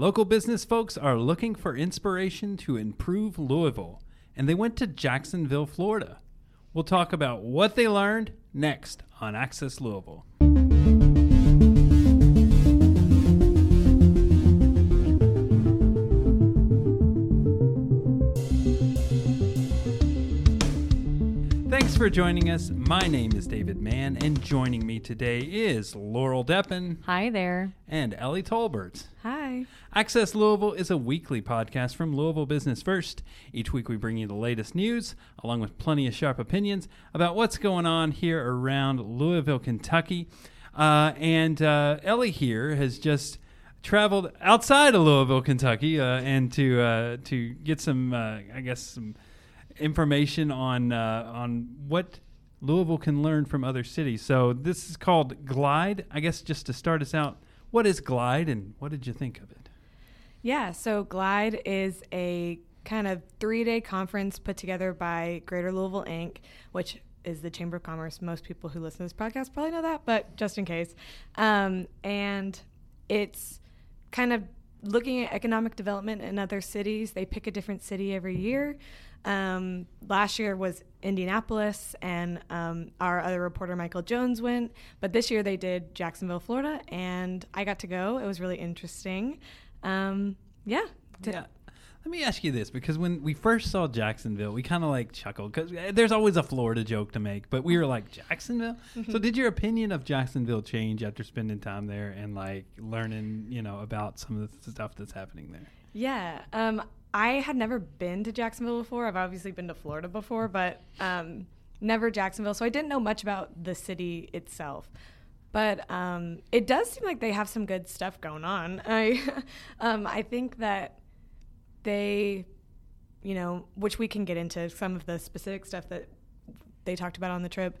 Local business folks are looking for inspiration to improve Louisville, and they went to Jacksonville, Florida. We'll talk about what they learned next on Access Louisville. Thanks for joining us. My name is David Mann, and joining me today is Laurel Deppen Hi there. and Ellie Tolbert. Hi. Access Louisville is a weekly podcast from Louisville Business First. Each week we bring you the latest news, along with plenty of sharp opinions about what's going on here around Louisville, Kentucky. Uh, and uh, Ellie here has just traveled outside of Louisville, Kentucky, uh, and to uh, to get some, uh, I guess, some information on uh, on what Louisville can learn from other cities. So this is called Glide. I guess just to start us out, what is Glide, and what did you think of it? Yeah, so Glide is a kind of three day conference put together by Greater Louisville Inc., which is the Chamber of Commerce. Most people who listen to this podcast probably know that, but just in case. Um, and it's kind of looking at economic development in other cities. They pick a different city every year. Um, last year was Indianapolis, and um, our other reporter, Michael Jones, went. But this year they did Jacksonville, Florida, and I got to go. It was really interesting. Um, yeah. Yeah. Let me ask you this because when we first saw Jacksonville, we kind of like chuckled because there's always a Florida joke to make, but we were like Jacksonville. so, did your opinion of Jacksonville change after spending time there and like learning, you know, about some of the stuff that's happening there? Yeah. Um, I had never been to Jacksonville before. I've obviously been to Florida before, but um, never Jacksonville. So I didn't know much about the city itself. But um, it does seem like they have some good stuff going on. I, um, I think that they, you know, which we can get into some of the specific stuff that they talked about on the trip,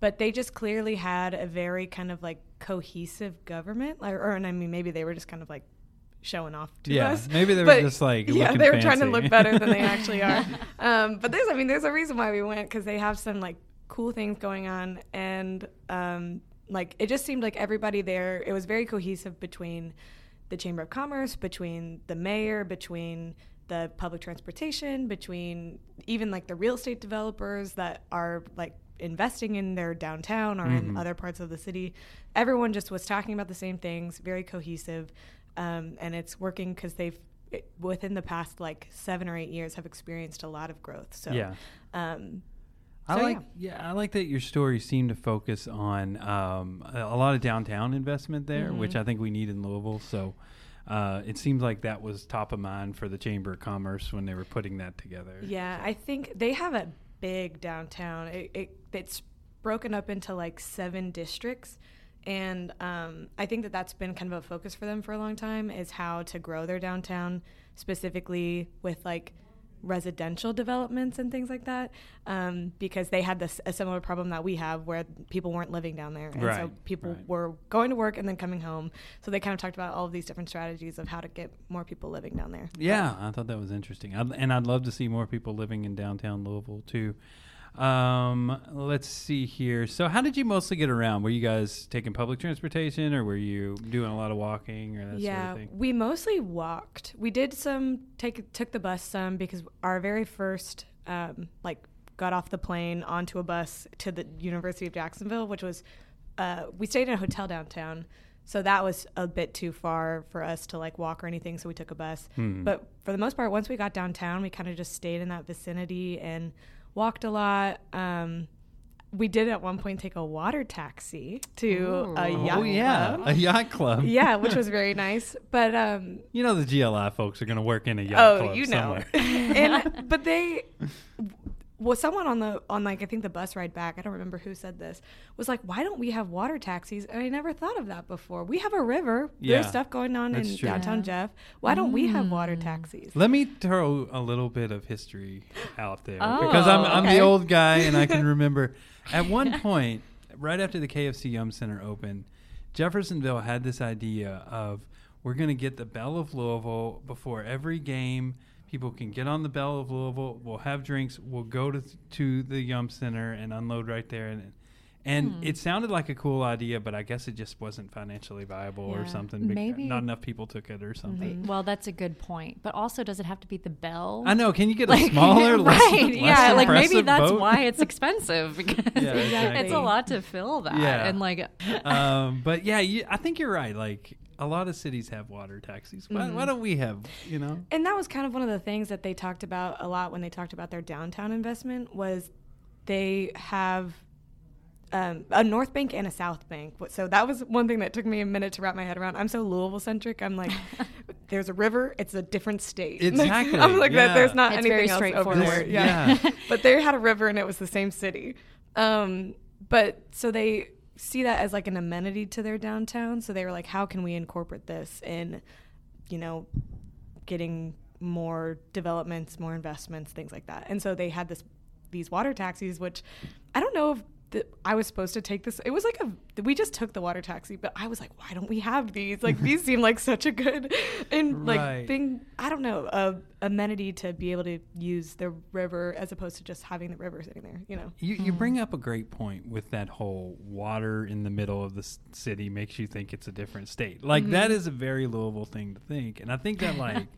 but they just clearly had a very kind of like cohesive government. Like, or, and I mean, maybe they were just kind of like showing off to Yeah, us. maybe they were But, just, like, yeah, they were trying to look better than they actually are. um, but there's, I mean, there's a reason why we went because they have some like cool things going on, and um, like it just seemed like everybody there. It was very cohesive between the Chamber of Commerce, between the mayor, between the public transportation, between even like the real estate developers that are like investing in their downtown or in other parts of the city. Everyone just was talking about the same things, very cohesive, um, and it's working because they've it, within the past like seven or eight years have experienced a lot of growth. So Yeah. um, I So, like, yeah. I like that your story seemed to focus on um, a, a lot of downtown investment there, Mm-hmm. which I think we need in Louisville. So uh, it seems like that was top of mind for the Chamber of Commerce when they were putting that together. Yeah, I think they have a big downtown. It, it it's broken up into like seven districts, and um, I think that that's been kind of a focus for them for a long time is how to grow their downtown, specifically with like residential developments and things like that, um, because they had this a similar problem that we have where people weren't living down there, and so people right. were going to work and then coming home. So they kind of talked about all of these different strategies of how to get more people living down there. Yeah, I thought that was interesting, I'd, and I'd love to see more people living in downtown Louisville too. Um, let's see here. So, how did you mostly get around? Were you guys taking public transportation, or were you doing a lot of walking, or that yeah, sort of thing? we mostly walked. We did some take took the bus some because our very first um, like got off the plane onto a bus to the University of Jacksonville, which was uh, we stayed in a hotel downtown. So that was a bit too far for us to like walk or anything, so we took a bus. Hmm. But for the most part, once we got downtown, we kind of just stayed in that vicinity and walked a lot. Um, we did at one point take a water taxi to a yacht Oh yeah, club. a yacht club. yeah, which was very nice. But um, You know the GLI folks are going to work in a yacht club. oh, club you know, somewhere. and but they was someone on the on like I think the bus ride back. I don't remember who said this. Was like, why don't we have water taxis? And I never thought of that before. We have a river. Yeah, There's stuff going on in true. downtown Yeah. Jeff. Why don't we have water Mm. taxis? Let me throw a little bit of history out there Oh, because I'm, I'm okay. the old guy and I can remember at one point, right after the KFC Yum Center opened, Jeffersonville had this idea of we're going to get the Belle of Louisville before every game. People can get on the Belle of Louisville. We'll have drinks. We'll go to to the Yum Center and unload right there. And And Hmm. it sounded like a cool idea, but I guess it just wasn't financially viable or something. Maybe- not enough people took it or something. Mhm. Well, that's a good point. But also, does it have to be the Belle? I know. Can you get a Like, smaller, less, right? less yeah, like maybe that's boat? why it's expensive because Yeah, it's a lot to fill that. Yeah. And like, um, but yeah, you, I think you're right. Like a lot of cities have water taxis. Why, why Mhm. don't we have? You know. And that was kind of one of the things that they talked about a lot when they talked about their downtown investment was they have um, a North Bank and a South Bank. So that was one thing that took me a minute to wrap my head around. I'm so Louisville centric. I'm like, there's a river. It's a different state. Exactly, I'm like yeah. that. There's not It's anything else over straightforward. there. Yeah. Yeah. but they had a river and it was the same city. Um, but so they see that as like an amenity to their downtown. So they were like, how can we incorporate this in, you know, getting more developments, more investments, things like that. And so they had this these water taxis, which I don't know if the, I was supposed to take this. It was like a we just took the water taxi, but I was like, why don't we have these? Like these seem like such a good and like Right. thing. I don't know a amenity to be able to use the river as opposed to just having the river sitting there. You know. You, you bring up a great point with that whole water in the middle of the city makes you think it's a different state. Like that is a very Louisville thing to think, and I think that like,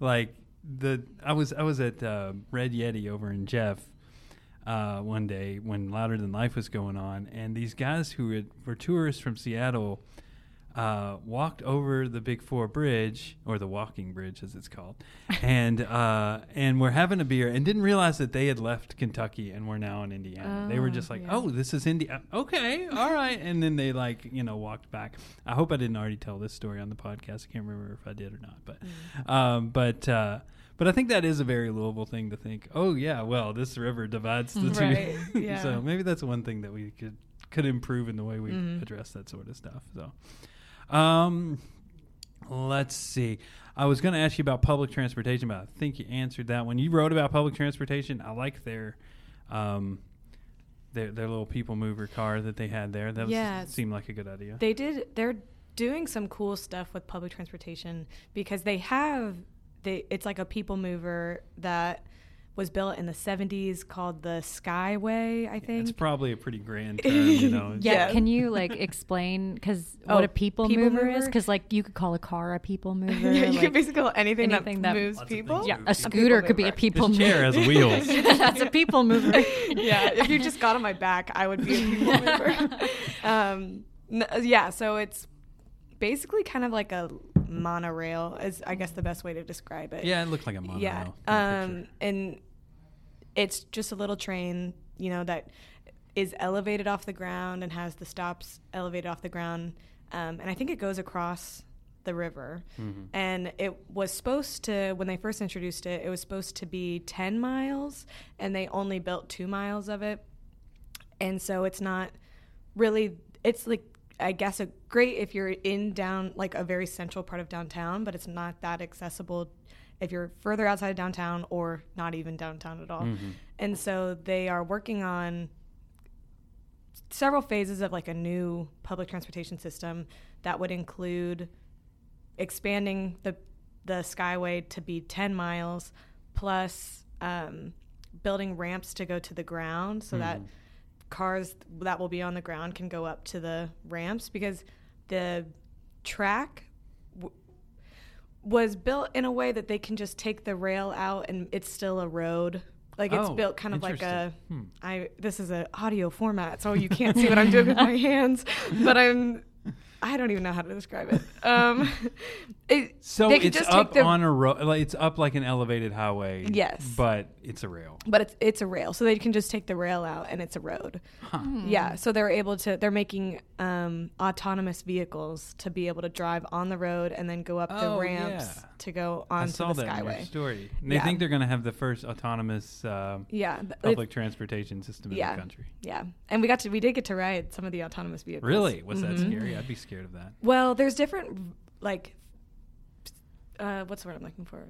like the I was I was at uh, Red Yeti over in Jeff uh, one day when Louder Than Life was going on, and these guys who had, were tourists from Seattle uh, walked over the Big Four Bridge, or the Walking Bridge as it's called, and uh, and were having a beer, and didn't realize that they had left Kentucky and were now in Indiana. they were Oh, just like, yeah. "Oh, this is India. Okay, all right," and then they like you know walked back. I hope I didn't already tell this story on the podcast. I can't remember if I did or not, but um, but. Uh, but I think that is a very Louisville thing to think. Oh yeah, well this river divides the Right, two. yeah. so maybe that's one thing that we could could improve in the way we Mhm. address that sort of stuff. So, um, let's see. I was going to ask you about public transportation, but I think you answered that one. You wrote about public transportation. I like their, um, their their little people mover car that they had there. That was, Yeah. seemed like a good idea. They did. They're doing some cool stuff with public transportation because they have. They it's like a people mover that was built in the 70s called the Skyway. I think. it's probably a pretty grand term, you know. yeah, Yeah. Can you like explain because Oh, what a people, people mover, is? Because like you could call a car a people mover. yeah, you like- can basically call anything, anything that, that- moves people. yeah, move a people. scooter could be a people This chair mover. has wheels. That's a people mover. yeah, if you just got on my back, I would be a people mover. Um, n- yeah, so it's basically kind of like a monorail, is I guess the best way to describe it. Yeah, it looked like a monorail. yeah, um, and it's just a little train, you know, that is elevated off the ground and has the stops elevated off the ground, um, and I think it goes across the river. Mhm. And it was supposed to, when they first introduced it, it was supposed to be 10 miles, and they only built two miles of it. And so it's not really, it's like, I guess, a great if you're in down, like a very central part of downtown, but it's not that accessible if you're further outside of downtown or not even downtown at all. Mhm. And so they are working on several phases of like a new public transportation system that would include expanding the the skyway to be 10 miles plus um, building ramps to go to the ground so that Mhm. Cars that will be on the ground can go up to the ramps because the track w- was built in a way that they can just take the rail out and it's still a road like it's Oh, built kind of like a. Hmm. I this is an audio format, so you can't see what I'm doing with my hands, but I'm I don't even know how to describe it. Um, it So they could it's just up take the- on a road. Like it's up like an elevated highway. Yes. but it's a rail. but it's it's a rail, so they can just take the rail out and it's a road. Huh. Yeah, so they're able to they're making um, autonomous vehicles to be able to drive on the road and then go up Oh, the ramps yeah. To go on onto saw the that in your skyway. story. And they Yeah. think they're going to have the first autonomous uh, Yeah, th- public transportation system in the country. yeah, and we got to we did get to ride some of the autonomous vehicles. Really? Was that Mhm. scary? I'd be scared of that. Well, there's different like uh, what's the word I'm looking for?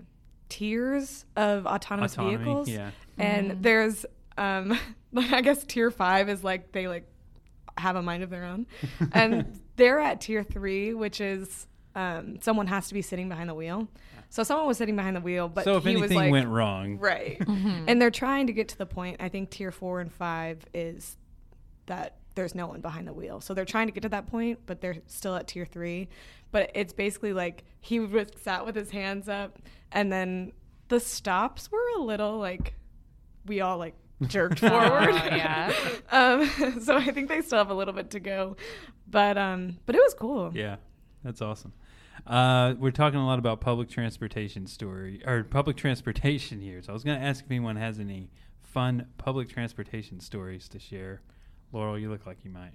Tiers of autonomous Autonomy. vehicles. Yeah. And Mhm. there's um I guess tier 5 is like they like have a mind of their own. and they're at tier 3, which is um someone has to be sitting behind the wheel. So someone was sitting behind the wheel, but so if he anything was like went wrong, right. Mhm. And they're trying to get to the point. I think tier 4 and 5 is that there's no one behind the wheel. So they're trying to get to that point, but they're still at tier three. But it's basically like he was sat with his hands up, and then the stops were a little like we all like jerked forward. Oh, yeah. um, so I think they still have a little bit to go, but um, but it was cool. Yeah, that's awesome. Uh, we're talking a lot about public transportation story or public transportation here. So I was going to ask if anyone has any fun public transportation stories to share. Laurel, you look like you might.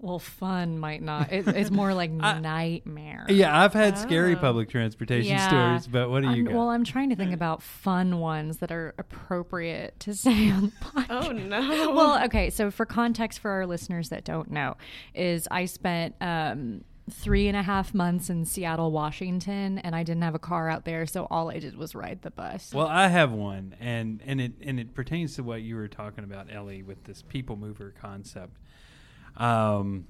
Well, fun might not. It, it's more like I- nightmare. Yeah, I've had scary Oh. public transportation Yeah. stories, but what do you I'm- got? Well, I'm trying to think about fun ones that are appropriate to say on the podcast. Oh no. well, okay. So for context for our listeners that don't know, is I spent um, three and a half months in Seattle, Washington, and I didn't have a car out there, so all I did was ride the bus. Well, I have one, and and it and it pertains to what you were talking about, Ellie, with this people mover concept. Um,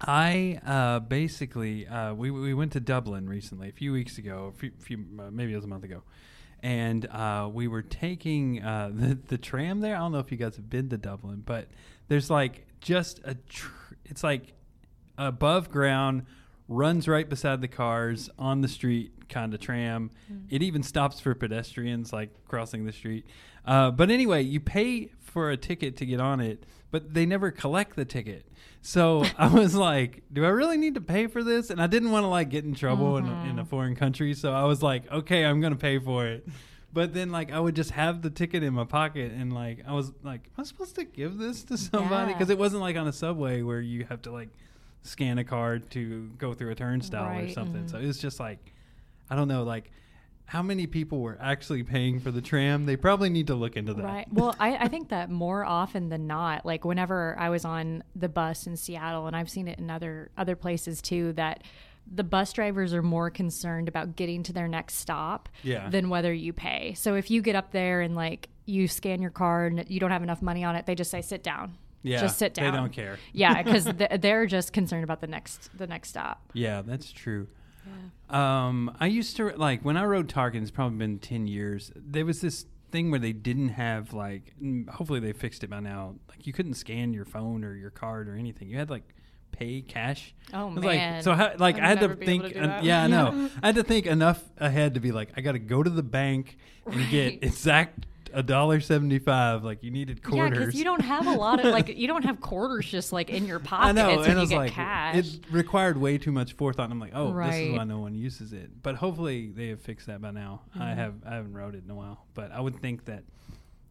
I uh, basically uh, we we went to Dublin recently, a few weeks ago, a few, few uh, maybe it was a month ago, and uh, we were taking uh, the the tram there. I don't know if you guys have been to Dublin, but there's like just a tr- it's like above ground runs right beside the cars on the street kind of tram it even stops for pedestrians like crossing the street. Uh, but anyway you pay for a ticket to get on it but they never collect the ticket. So i was like do i really need to pay for this? And i didn't want to like get in trouble in, a, in a foreign country so i was like okay i'm gonna pay for it. But then like i would just have the ticket in my pocket and like i was like am i supposed to give this to somebody? Yeah. because it wasn't like on a subway where you have to like scan a card to go through a turnstile or Right. something. Mhm. So it was just like, I don't know, like how many people were actually paying for the tram? They probably need to look into that. Right. Well, I, I think that more often than not, like whenever I was on the bus in Seattle, and I've seen it in other other places too, that the bus drivers are more concerned about getting to their next stop Yeah. than whether you pay. So if you get up there and like you scan your card and you don't have enough money on it, they just say sit down. Yeah, just sit down. They don't care. Yeah, because they're just concerned about the next the next stop. Yeah, that's true. Um, I used to like when I rode TARC. It's probably been ten years. There was this thing where they didn't have like. Hopefully, they fixed it by now. Like you couldn't scan your phone or your card or anything. You had like pay cash. Oh man. Like, so how, like I'd I had to think. to uh, yeah, I know. I had to think enough ahead to be like, I got to go to the bank and Right. get exact a dollar seventy five. Like you needed quarters. yeah, because you don't have a lot of like you don't have quarters just like in your pocket. I know, when and I you was get like, cash. it required way too much forethought. I'm like, oh, this is why no one uses it. But hopefully they have fixed that by now. I Mhm. have I haven't rode it in a while, but I would think that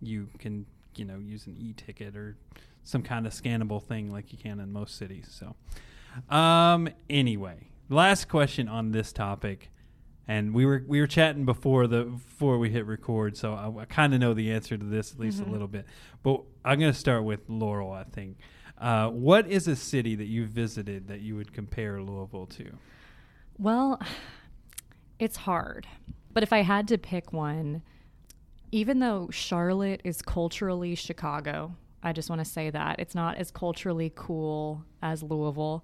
you can you know use an e-ticket or some kind of scannable thing like you can in most cities. So, um, anyway, last question on this topic. And we were we were chatting before the before we hit record, so I, I kind of know the answer to this at least Mhm. a little bit. But I'm going to start with Laurel. I think. Uh, what is a city that you visited that you would compare Louisville to? Well, it's hard. But if I had to pick one, even though Charlotte is culturally Chicago, I just want to say that it's not as culturally cool as Louisville.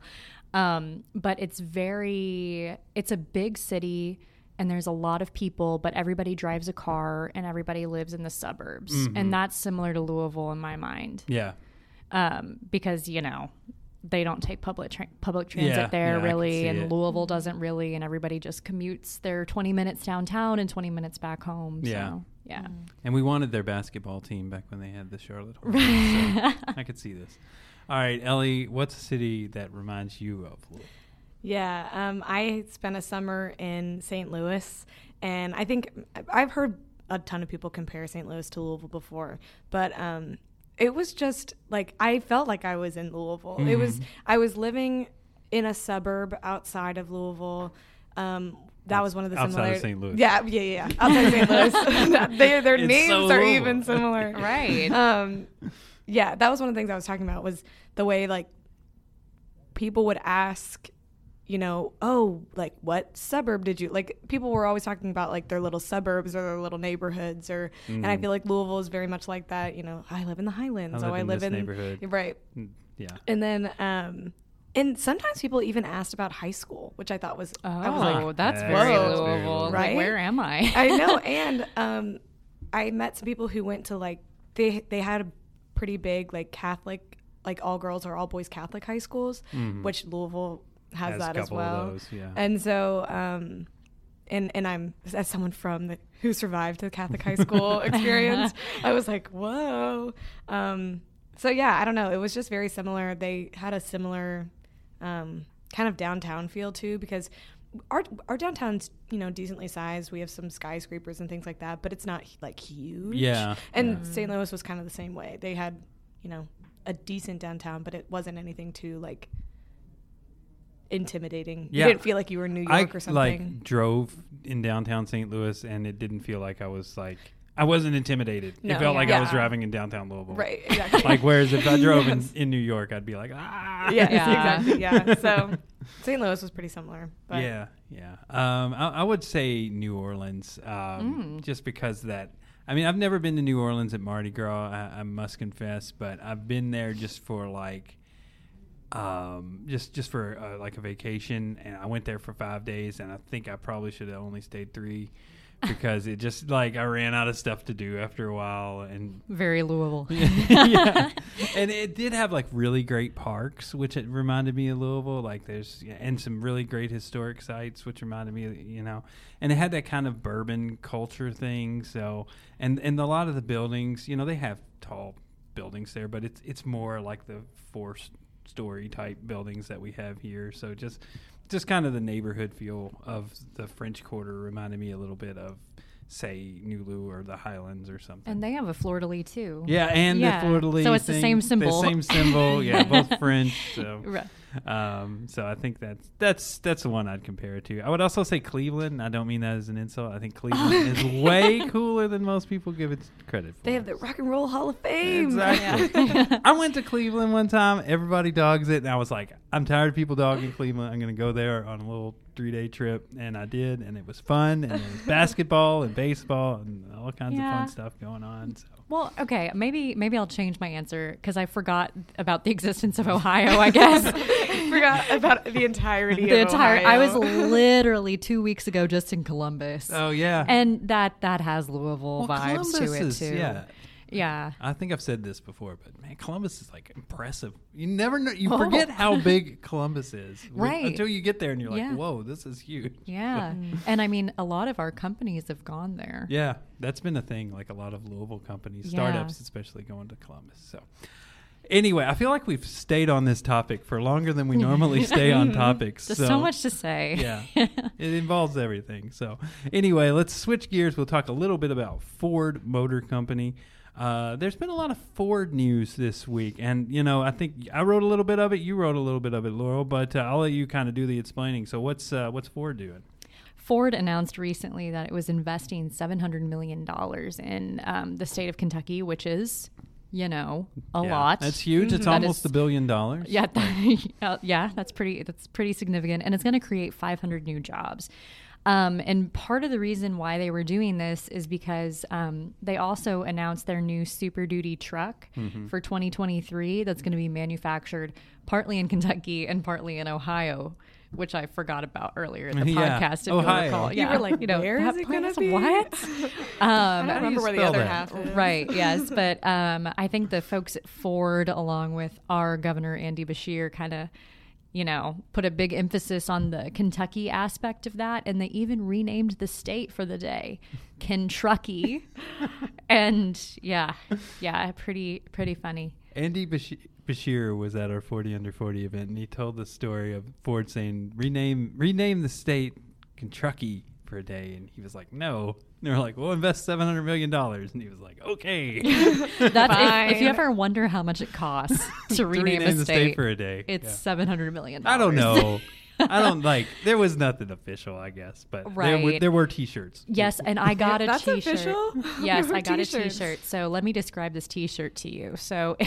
Um, but it's very, it's a big city and there's a lot of people, but everybody drives a car and everybody lives in the suburbs. Mhm. And that's similar to Louisville in my mind Yeah, um, because you know they don't take public tra- public transit Yeah, there yeah, really, and it. Louisville doesn't really, and everybody just commutes their twenty minutes downtown and twenty minutes back home. Yeah. so, yeah. and we wanted their basketball team back when they had the Charlotte Hornets. so I could see this. All right, Ellie, what's a city that reminds you of Louisville? Yeah, um, I spent a summer in St. Louis, and I think I've heard a ton of people compare St. Louis to Louisville before, but um, it was just like I felt like I was in Louisville. It was Mhm. I was living in a suburb outside of Louisville. Um, that was one of the Outside of similarities. St. Louis. Yeah, yeah, yeah. yeah. Outside St. Louis. they, their It's names so are Louisville. even similar. Right. Um, yeah, that was one of the things I was talking about was the way like people would ask, you know, oh, like what suburb did you like? People were always talking about like their little suburbs or their little neighborhoods, or and I Mhm. feel like Louisville is very much like that. You know, I live in the Highlands. I oh, live I live this in neighborhood. right. Mm, Yeah. And then, um, and sometimes people even asked about high school, which I thought was I was like, Oh, that's Yeah, very that's very Louisville. Louisville. Like, Right? where am I? I know, and um, I met some people who went to like they they had a pretty big like Catholic like all girls or all boys Catholic high schools, Mhm. which Louisville has, Has that as well. those, yeah. And so, um, and and I'm as someone from the who survived the Catholic high school experience, I was like, whoa. Um, so yeah, I don't know. It was just very similar. They had a similar um, kind of downtown feel too, because our our downtown's you know decently sized. We have some skyscrapers and things like that, but it's not like huge. Yeah, And yeah. St. Louis was kind of the same way. They had you know a decent downtown, but it wasn't anything too like intimidating. Yeah. You didn't feel like you were in New I York or something. like drove in downtown St. Louis, and it didn't feel like I was like I wasn't intimidated. No. it felt like I was driving in downtown Louisville. right, exactly. Like whereas if I drove Yes. in, in New York, I'd be like ah Yes, Yeah. exactly. Yeah. So St. Louis was pretty similar. But yeah, yeah. Um, I, I would say New Orleans, um, Mm. just because that. I mean, I've never been to New Orleans at Mardi Gras. I, I must confess, but I've been there just for like, um, just just for uh, like a vacation, and I went there for five days, and I think I probably should have only stayed three. Because it just like I ran out of stuff to do after a while, and Very Louisville. yeah, and it did have like really great parks, which it reminded me of Louisville. Like there's and some really great historic sites, which reminded me, of, you know, and it had that kind of bourbon culture thing. So and and a lot of the buildings, you know, they have tall buildings there, but it's it's more like the s- story type buildings that we have here. So just just kind of the neighborhood feel of the French Quarter reminded me a little bit of say NuLu or the Highlands or something. And they have a fleur de lis too. Yeah, and Yeah. the fleur de lis. So it's the same symbol. The same symbol. Yeah, both French. So, Right. Um, so I think that's that's that's the one I'd compare it to. I would also say Cleveland. I don't mean that as an insult. I think Cleveland is way cooler than most people give it credit for. they have the Rock and Roll Hall of Fame. Exactly. Yeah. I went to Cleveland one time. Everybody dogs it, and I was like, I'm tired of people dogging Cleveland. I'm going to go there on a little three day trip, and I did, and it was fun. And there was basketball and baseball and all kinds of fun stuff going on. So. Well, okay, maybe maybe I'll change my answer because I forgot about the existence of Ohio. I guess Forgot about the entirety the of entire. I was literally two weeks ago just in Columbus, Oh yeah. and that that has Louisville Well, vibes to Columbus it is- too. Yeah. Yeah. I think I've said this before, but man, Columbus is like impressive. You never know. You Oh. forget how big Columbus is, Right. Until you get there and you're like, Yeah. "Whoa, this is huge." Yeah. and I mean, a lot of our companies have gone there. Yeah, that's been a thing. Like a lot of Louisville companies, Yeah. startups especially, going to Columbus. So, anyway, I feel like we've stayed on this topic for longer than we normally stay on topics. There's so, so much to say. Yeah, it involves everything. So, anyway, let's switch gears. We'll talk a little bit about Ford Motor Company. Uh, there's been a lot of Ford news this week, and you know, I think I wrote a little bit of it. You wrote a little bit of it, Laurel, but uh, I'll let you kind of do the explaining. So, what's uh, what's Ford doing? Ford announced recently that it was investing $700 million in um, the state of Kentucky, which is, you know, a Yeah, lot. That's huge. It's That almost is- a billion dollars. Yeah, uh, yeah, that's pretty. That's pretty significant, and it's going to create 500 new jobs. Um, and part of the reason why they were doing this is because um, they also announced their new Super Duty truck Mm-hmm. for 2023 that's going to be manufactured partly in Kentucky and partly in Ohio. Which I forgot about earlier in the Yeah, podcast. If Ohio. you'll recall, You were like, you know, "Where that is it gonna be?" What? I Um, don't remember where the other that? half is. Right, yes. But um, I think the folks at Ford, along with our governor, Andy Beshear, kind of, you know, put a big emphasis on the Kentucky aspect of that. And they even renamed the state for the day Kentucky. and yeah, yeah, pretty, pretty funny. Andy Bash- Beshear was at our 40 under 40 event, and he told the story of Ford saying, "Rename, rename the state Kentucky for a day," and he was like, "No." And they were like, "We'll invest 700 million dollars," and he was like, "Okay." That's if, if you ever wonder how much it costs to, To rename, a the state, for a day. it's Yeah. seven hundred million. I don't know. I don't like. There was nothing official, I guess, but there were Right. there were T-shirts. Yes, and I got a That's t-shirt. official? Yes, I got a t-shirts. t-shirt. So let me describe this t-shirt to you. So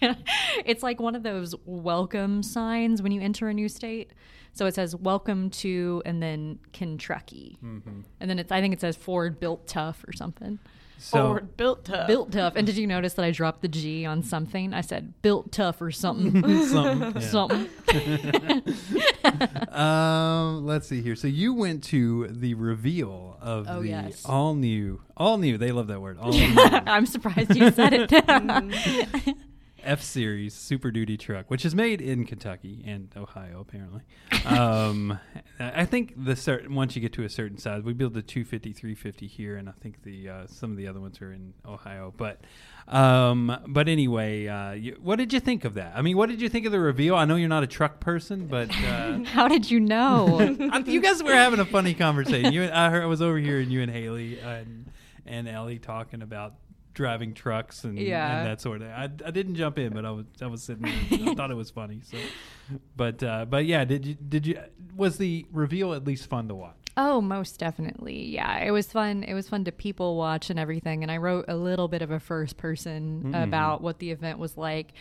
it's like one of those welcome signs when you enter a new state. So it says "Welcome to" and then Kentucky, Mm-hmm. and then it's I think it says Ford built tough or something. So Ford built tough. Built tough. And did you notice that I dropped the G on something? I said built tough or something. something. something. um, let's see here. So you went to the reveal of Oh, the yes. all new, all new. They love that word. All new. I'm surprised you said it. F Series Super Duty truck, which is made in Kentucky and Ohio, apparently. Um, I think the certain once you get to a certain size, we build the 250, 350 here, and I think the uh, some of the other ones are in Ohio. But um, but anyway, uh, you, what did you think of that? I mean, what did you think of the reveal? I know you're not a truck person, but uh, How did you know? you guys were having a funny conversation. You, and, I, heard, I was over here, and you and Haley and and Ellie talking about driving trucks and, Yeah. and that sort of. I, I didn't jump in, but I was I was sitting there. And I thought it was funny. So, but uh, but yeah, did you did you was the reveal at least fun to watch? Oh, most definitely. Yeah, it was fun. It was fun to people watch and everything. And I wrote a little bit of a first person Mhm. about what the event was like.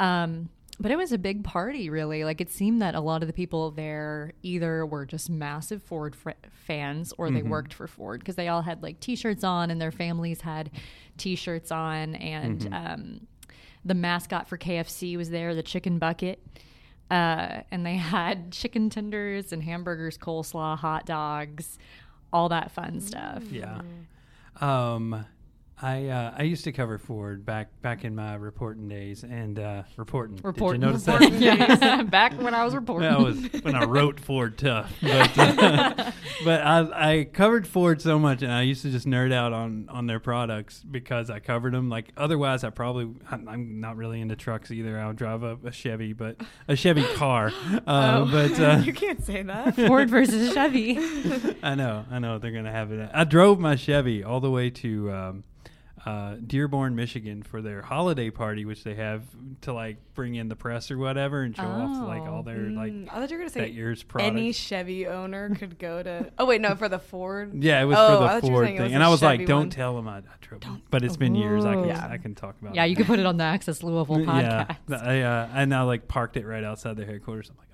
Um, but it was a big party, really. Like it seemed that a lot of the people there either were just massive Ford fr- fans or they Mhm. worked for Ford because they all had like T-shirts on and their families had T-shirts on, and Mhm. um, the mascot for KFC was there, the chicken bucket. Uh, and they had chicken tenders and hamburgers, coleslaw, hot dogs, all that fun stuff. Yeah. Um, I uh, I used to cover Ford back back in my reporting days and uh, reporting. Reporting. Did you notice Reporting, that? yeah. Back when I was reporting. That was when I wrote Ford tough. But, uh, but I, I covered Ford so much, and I used to just nerd out on, on their products because I covered them. Like otherwise, I probably I'm, I'm not really into trucks either. I'll drive a, a Chevy, but a Chevy car. Uh, Oh. But uh, you can't say that. Ford versus Chevy. I know, I know they're gonna have it. I drove my Chevy all the way to um, uh, Dearborn, Michigan, for their holiday party, which they have to like bring in the press or whatever and show off like all Oh. their like Mm, I thought you were gonna that say year's products. any Chevy owner could go to. Oh wait, no, for the Ford. Yeah, it was Oh, for the thought you were Ford thing, and I was like, Chevy "Don't tell them I, I drove." But it's been years. I can Yeah. I can talk about. Yeah, it you could put it on the Access Louisville podcast. Yeah, I uh, I now like parked it right outside their headquarters. I'm like, "Oh God,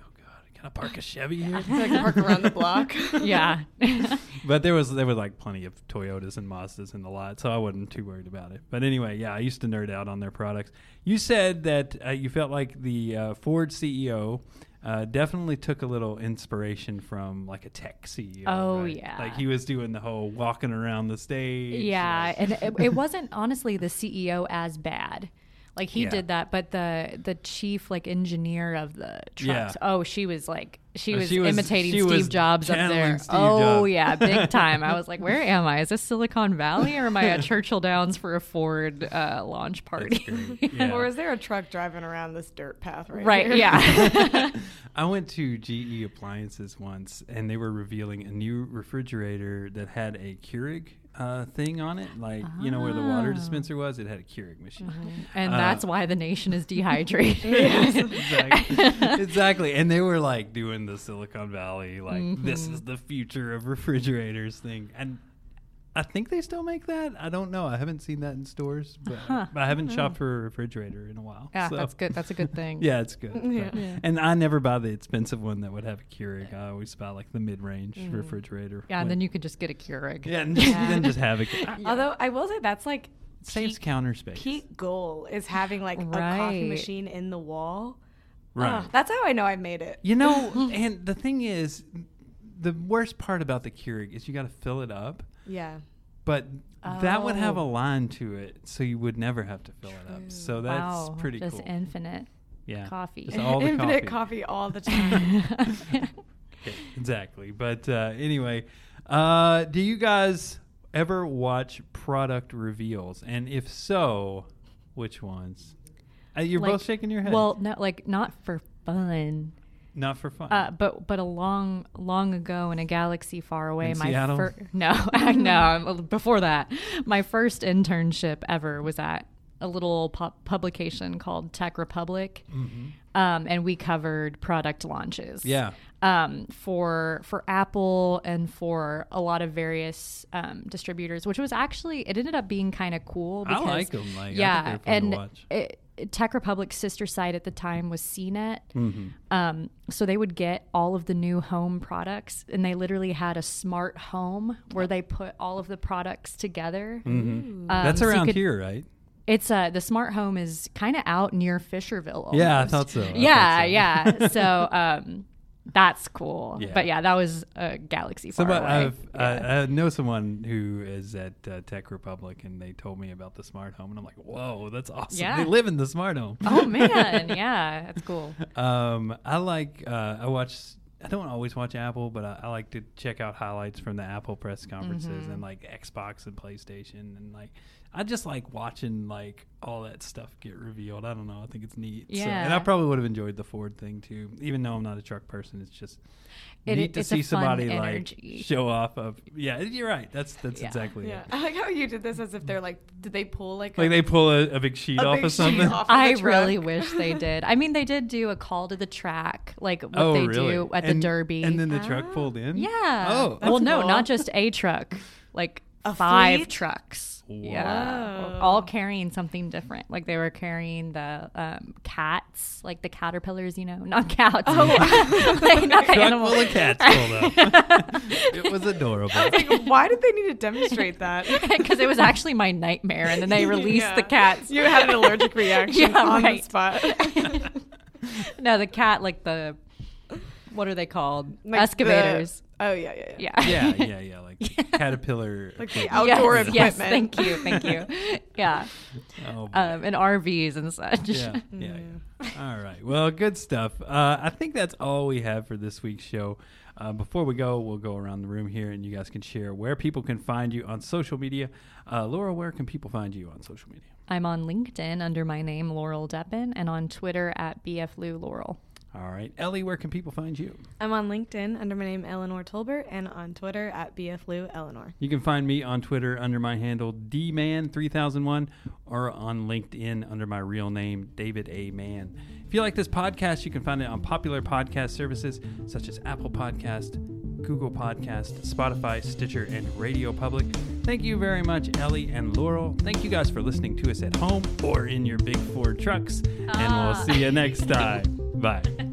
can I park a Chevy here?" So I can park around the block. yeah. But there was there was like plenty of Toyotas and Mazdas in the lot, so I wasn't too worried about it. But anyway, yeah, I used to nerd out on their products. You said that uh, you felt like the uh, Ford CEO uh, definitely took a little inspiration from like a tech CEO. Oh, right? yeah. like he was doing the whole walking around the stage. Yeah, like- and it, it wasn't honestly the CEO as bad. Like he Yeah. did that, but the the chief like engineer of the trucks. Yeah. Oh, she was like she Oh, was she was- imitating she Steve was Jobs up there. Steve oh Jobs. yeah, big time. I was like, where am I? Is this Silicon Valley or am I at Churchill Downs for a Ford uh, launch party? Yeah. Or is there a truck driving around this dirt path right here? right. here? Yeah. I went to GE Appliances once, and they were revealing a new refrigerator that had a Keurig uh, thing on it, like you know where the water Oh. dispenser was. It had a Keurig machine. and Uh, that's why the nation is dehydrated. exactly. exactly. And they were like doing the Silicon Valley, like this Mm-hmm. is the future of refrigerators thing, and. I think they still make that. I don't know. I haven't seen that in stores, but Huh. I haven't mm-hmm. shopped for a refrigerator in a while. Yeah, so- that's good. That's a good thing. Yeah, it's good. Yeah. Yeah. And I never buy the expensive one that would have a Keurig. I always buy like the mid-range mm. refrigerator. Yeah, and then you could just get a Keurig. yeah, and just, Yeah. then just have it. Although I will say that's like Saves peak, counter space. peak goal is having like a coffee machine in the wall. Right. Ah, that's how I know I've made it. You know, and the thing is, the worst part about the Keurig is you got to fill it up, Yeah. but that would have a Oh. line to it, so you would never have to fill it up. So that's wow, pretty just cool. infinite yeah, coffee. Just all the Infinite coffee. coffee all the time. Yeah, exactly. But uh, anyway, uh, do you guys ever watch product reveals? And if so, which ones? Uh, you're Like- both shaking your head. Well, no, like not for fun, not for fun. uh, but but a long long ago in a galaxy far away. In my Seattle? fir- no, I know. Before that, my first internship ever was at a little pu- publication called TechRepublic, Mhm. um, and we covered product launches. Yeah. um, for for Apple and for a lot of various um, distributors, which was actually it ended up being kind of cool. I Because, like 'em, like, I think yeah, they're fun to and. It, TechRepublic's sister site at the time was CNET. Mm-hmm. Um, so they would get all of the new home products, and they literally had a smart home where they put all of the products together. Mm-hmm. Um, That's so around could- here, right? It's uh the smart home is kind of out near Fisherville. Yeah, I thought so. I yeah, thought so. yeah. So um, That's cool. Yeah. But yeah, that was a galaxy far Somebody, away. I've, Yeah. I, I know someone who is at uh, TechRepublic, and they told me about the smart home, and I'm like, "Whoa, that's awesome! Yeah. They live in the smart home." oh man, yeah, that's cool. Um, I like uh, I watch. I don't always watch Apple, but I, I like to check out highlights from the Apple press conferences Mhm. and like Xbox and PlayStation and like I just like watching like all that stuff get revealed. I don't know. I think it's neat. So, and I probably would have enjoyed the Ford thing too, even though I'm not a truck person. It's just It- neat to see somebody energy. like show off of. Yeah, you're right. That's that's Yeah. exactly Yeah, it. I like how you did this as if they're like, did they pull like Like a, they pull a, a big sheet a off big of sheet something. off of I the really wish they did. I mean, they did do a call to the track, like what oh, they really? do at And- the Derby. and then the truck Ah. pulled in. yeah. Oh, well, that's no, cool. not just a truck, like A five fleet? trucks. Yeah, all carrying something different. Like they were carrying the um, cats, like the caterpillars, you know, not cats. Oh. like, not the Truck animals. full of cats pulled up. it was adorable. Like, why did they need to demonstrate that? Because it was actually my nightmare, and then they released Yeah. the cats. You had an allergic reaction Yeah, on right. the spot. no, the cat, like the what are they called? Like Excavators. the- oh yeah, yeah, yeah. yeah. yeah, yeah, yeah. Like caterpillar. Like the outdoor yes, yes, equipment. thank you, thank you. Yeah, Oh, um, and RVs and such. yeah, yeah, yeah. All right. Well, good stuff. Uh, I think that's all we have for this week's show. Uh, before we go, we'll go around the room here, and you guys can share where people can find you on social media. Uh, Laura, where can people find you on social media? I'm on LinkedIn under my name Laurel Deppen, and on Twitter at BFLou Laurel. All right, Ellie, where can people find you? I'm on LinkedIn under my name Eleanor Tolbert and on Twitter at BFLou Eleanor. You can find me on Twitter under my handle dman3001 or on LinkedIn under my real name David A. Mann. If you like this podcast, you can find it on popular podcast services such as Apple Podcast, Google Podcast, Spotify, Stitcher, and RadioPublic. Thank you very much, Ellie and Laurel. Thank you guys for listening to us at home or in your big Ford trucks, and we'll Ah. see you next time. Bye.